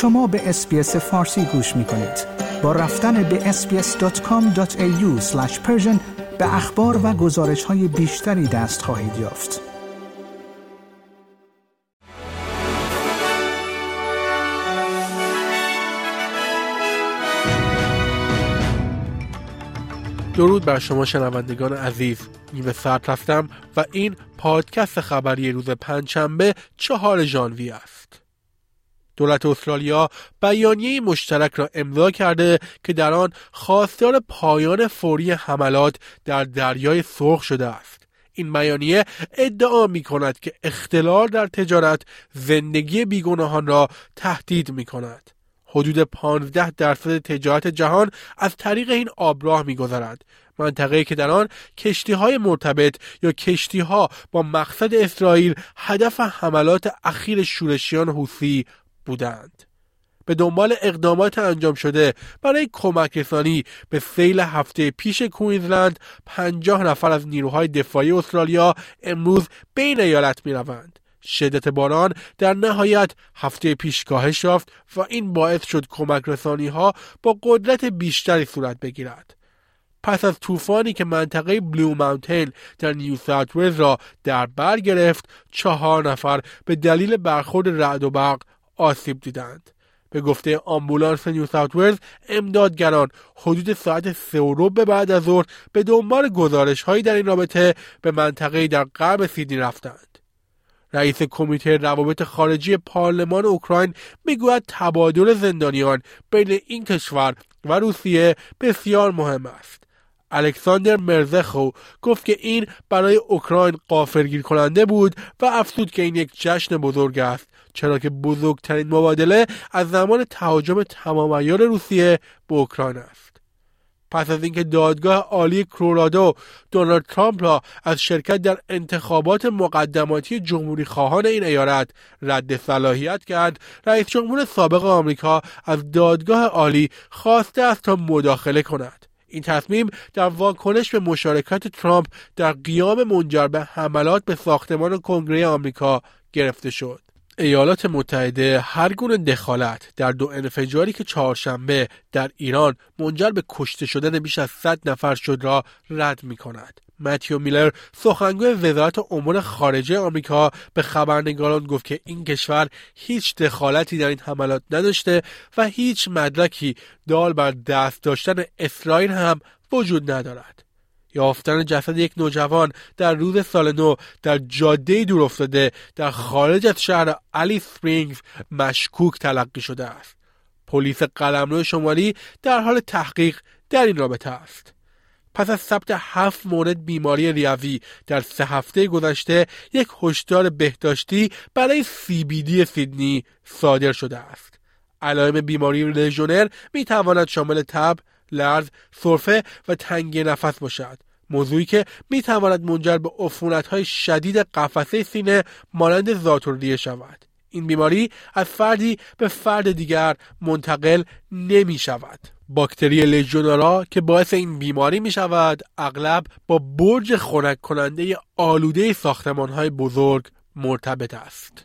شما به اسپیس فارسی گوش می کنید. با رفتن به sbs.com.au به اخبار و گزارش های بیشتری دست خواهید یافت. درود بر شما شنوندگان عزیز نیمه ساعت رفتم و این پادکست خبری روز پنجشنبه چهار ژانویه است دولت استرالیا بیانیه مشترک را امضا کرده که در آن خواستار پایان فوری حملات در دریای سرخ شده است. این بیانیه ادعا می کند که اختلال در تجارت زندگی بیگناهان را تهدید می کند حدود 15 درصد تجارت جهان از طریق این آبراه میگذرد. منطقه که در آن کشتی های مرتبط یا کشتی ها با مقصد اسرائیل هدف حملات اخیر شورشیان حوثی بودند به دنبال اقدامات انجام شده برای کمک رسانی به سیل هفته پیش کوینزلند 50 نفر از نیروهای دفاعی استرالیا امروز بین ایالت می روند. شدت باران در نهایت هفته پیش کاهش یافت و این باعث شد کمک رسانی ها با قدرت بیشتری صورت بگیرد. پس از طوفانی که منطقه بلو ماونتین در نیو ساوت را در بر گرفت چهار نفر به دلیل برخورد رعد و برق آسیب دیدند. به گفته آمبولانس نیو ساوت ولز امدادگران حدود ساعت سه و بعد از ظهر به دنبال گزارش هایی در این رابطه به منطقه در غرب سیدنی رفتند. رئیس کمیته روابط خارجی پارلمان اوکراین می‌گوید تبادل زندانیان بین این کشور و روسیه بسیار مهم است. الکساندر مرزخو گفت که این برای اوکراین قافلگیر کننده بود و افزود که این یک جشن بزرگ است چرا که بزرگترین مبادله از زمان تهاجم تمام روسیه به اوکراین است. پس از اینکه دادگاه عالی کرورادو دونالد ترامپ را از شرکت در انتخابات مقدماتی جمهوری خواهان این ایالت رد صلاحیت کرد رئیس جمهور سابق آمریکا از دادگاه عالی خواسته است تا مداخله کند. این تصمیم در واکنش به مشارکت ترامپ در قیام منجر به حملات به ساختمان کنگره آمریکا گرفته شد. ایالات متحده هر گونه دخالت در دو انفجاری که چهارشنبه در ایران منجر به کشته شدن بیش از 100 نفر شد را رد می کند. متیو میلر سخنگوی وزارت امور خارجه آمریکا به خبرنگاران گفت که این کشور هیچ دخالتی در این حملات نداشته و هیچ مدرکی دال بر دست داشتن اسرائیل هم وجود ندارد. یافتن جسد یک نوجوان در روز سال نو در جاده دور افتاده در خارج از شهر علی سپرینگز مشکوک تلقی شده است. پلیس قلمرو شمالی در حال تحقیق در این رابطه است. پس از ثبت هفت مورد بیماری ریوی در سه هفته گذشته یک هشدار بهداشتی برای دی سیدنی صادر شده است. علائم بیماری لژونر می تواند شامل تب، لرز، سرفه و تنگی نفس باشد. موضوعی که می تواند منجر به عفونت های شدید قفسه سینه مانند زاتوریه شود. این بیماری از فردی به فرد دیگر منتقل نمی شود باکتری لژیونارا که باعث این بیماری می شود اغلب با برج خنک کننده آلوده ساختمان های بزرگ مرتبط است.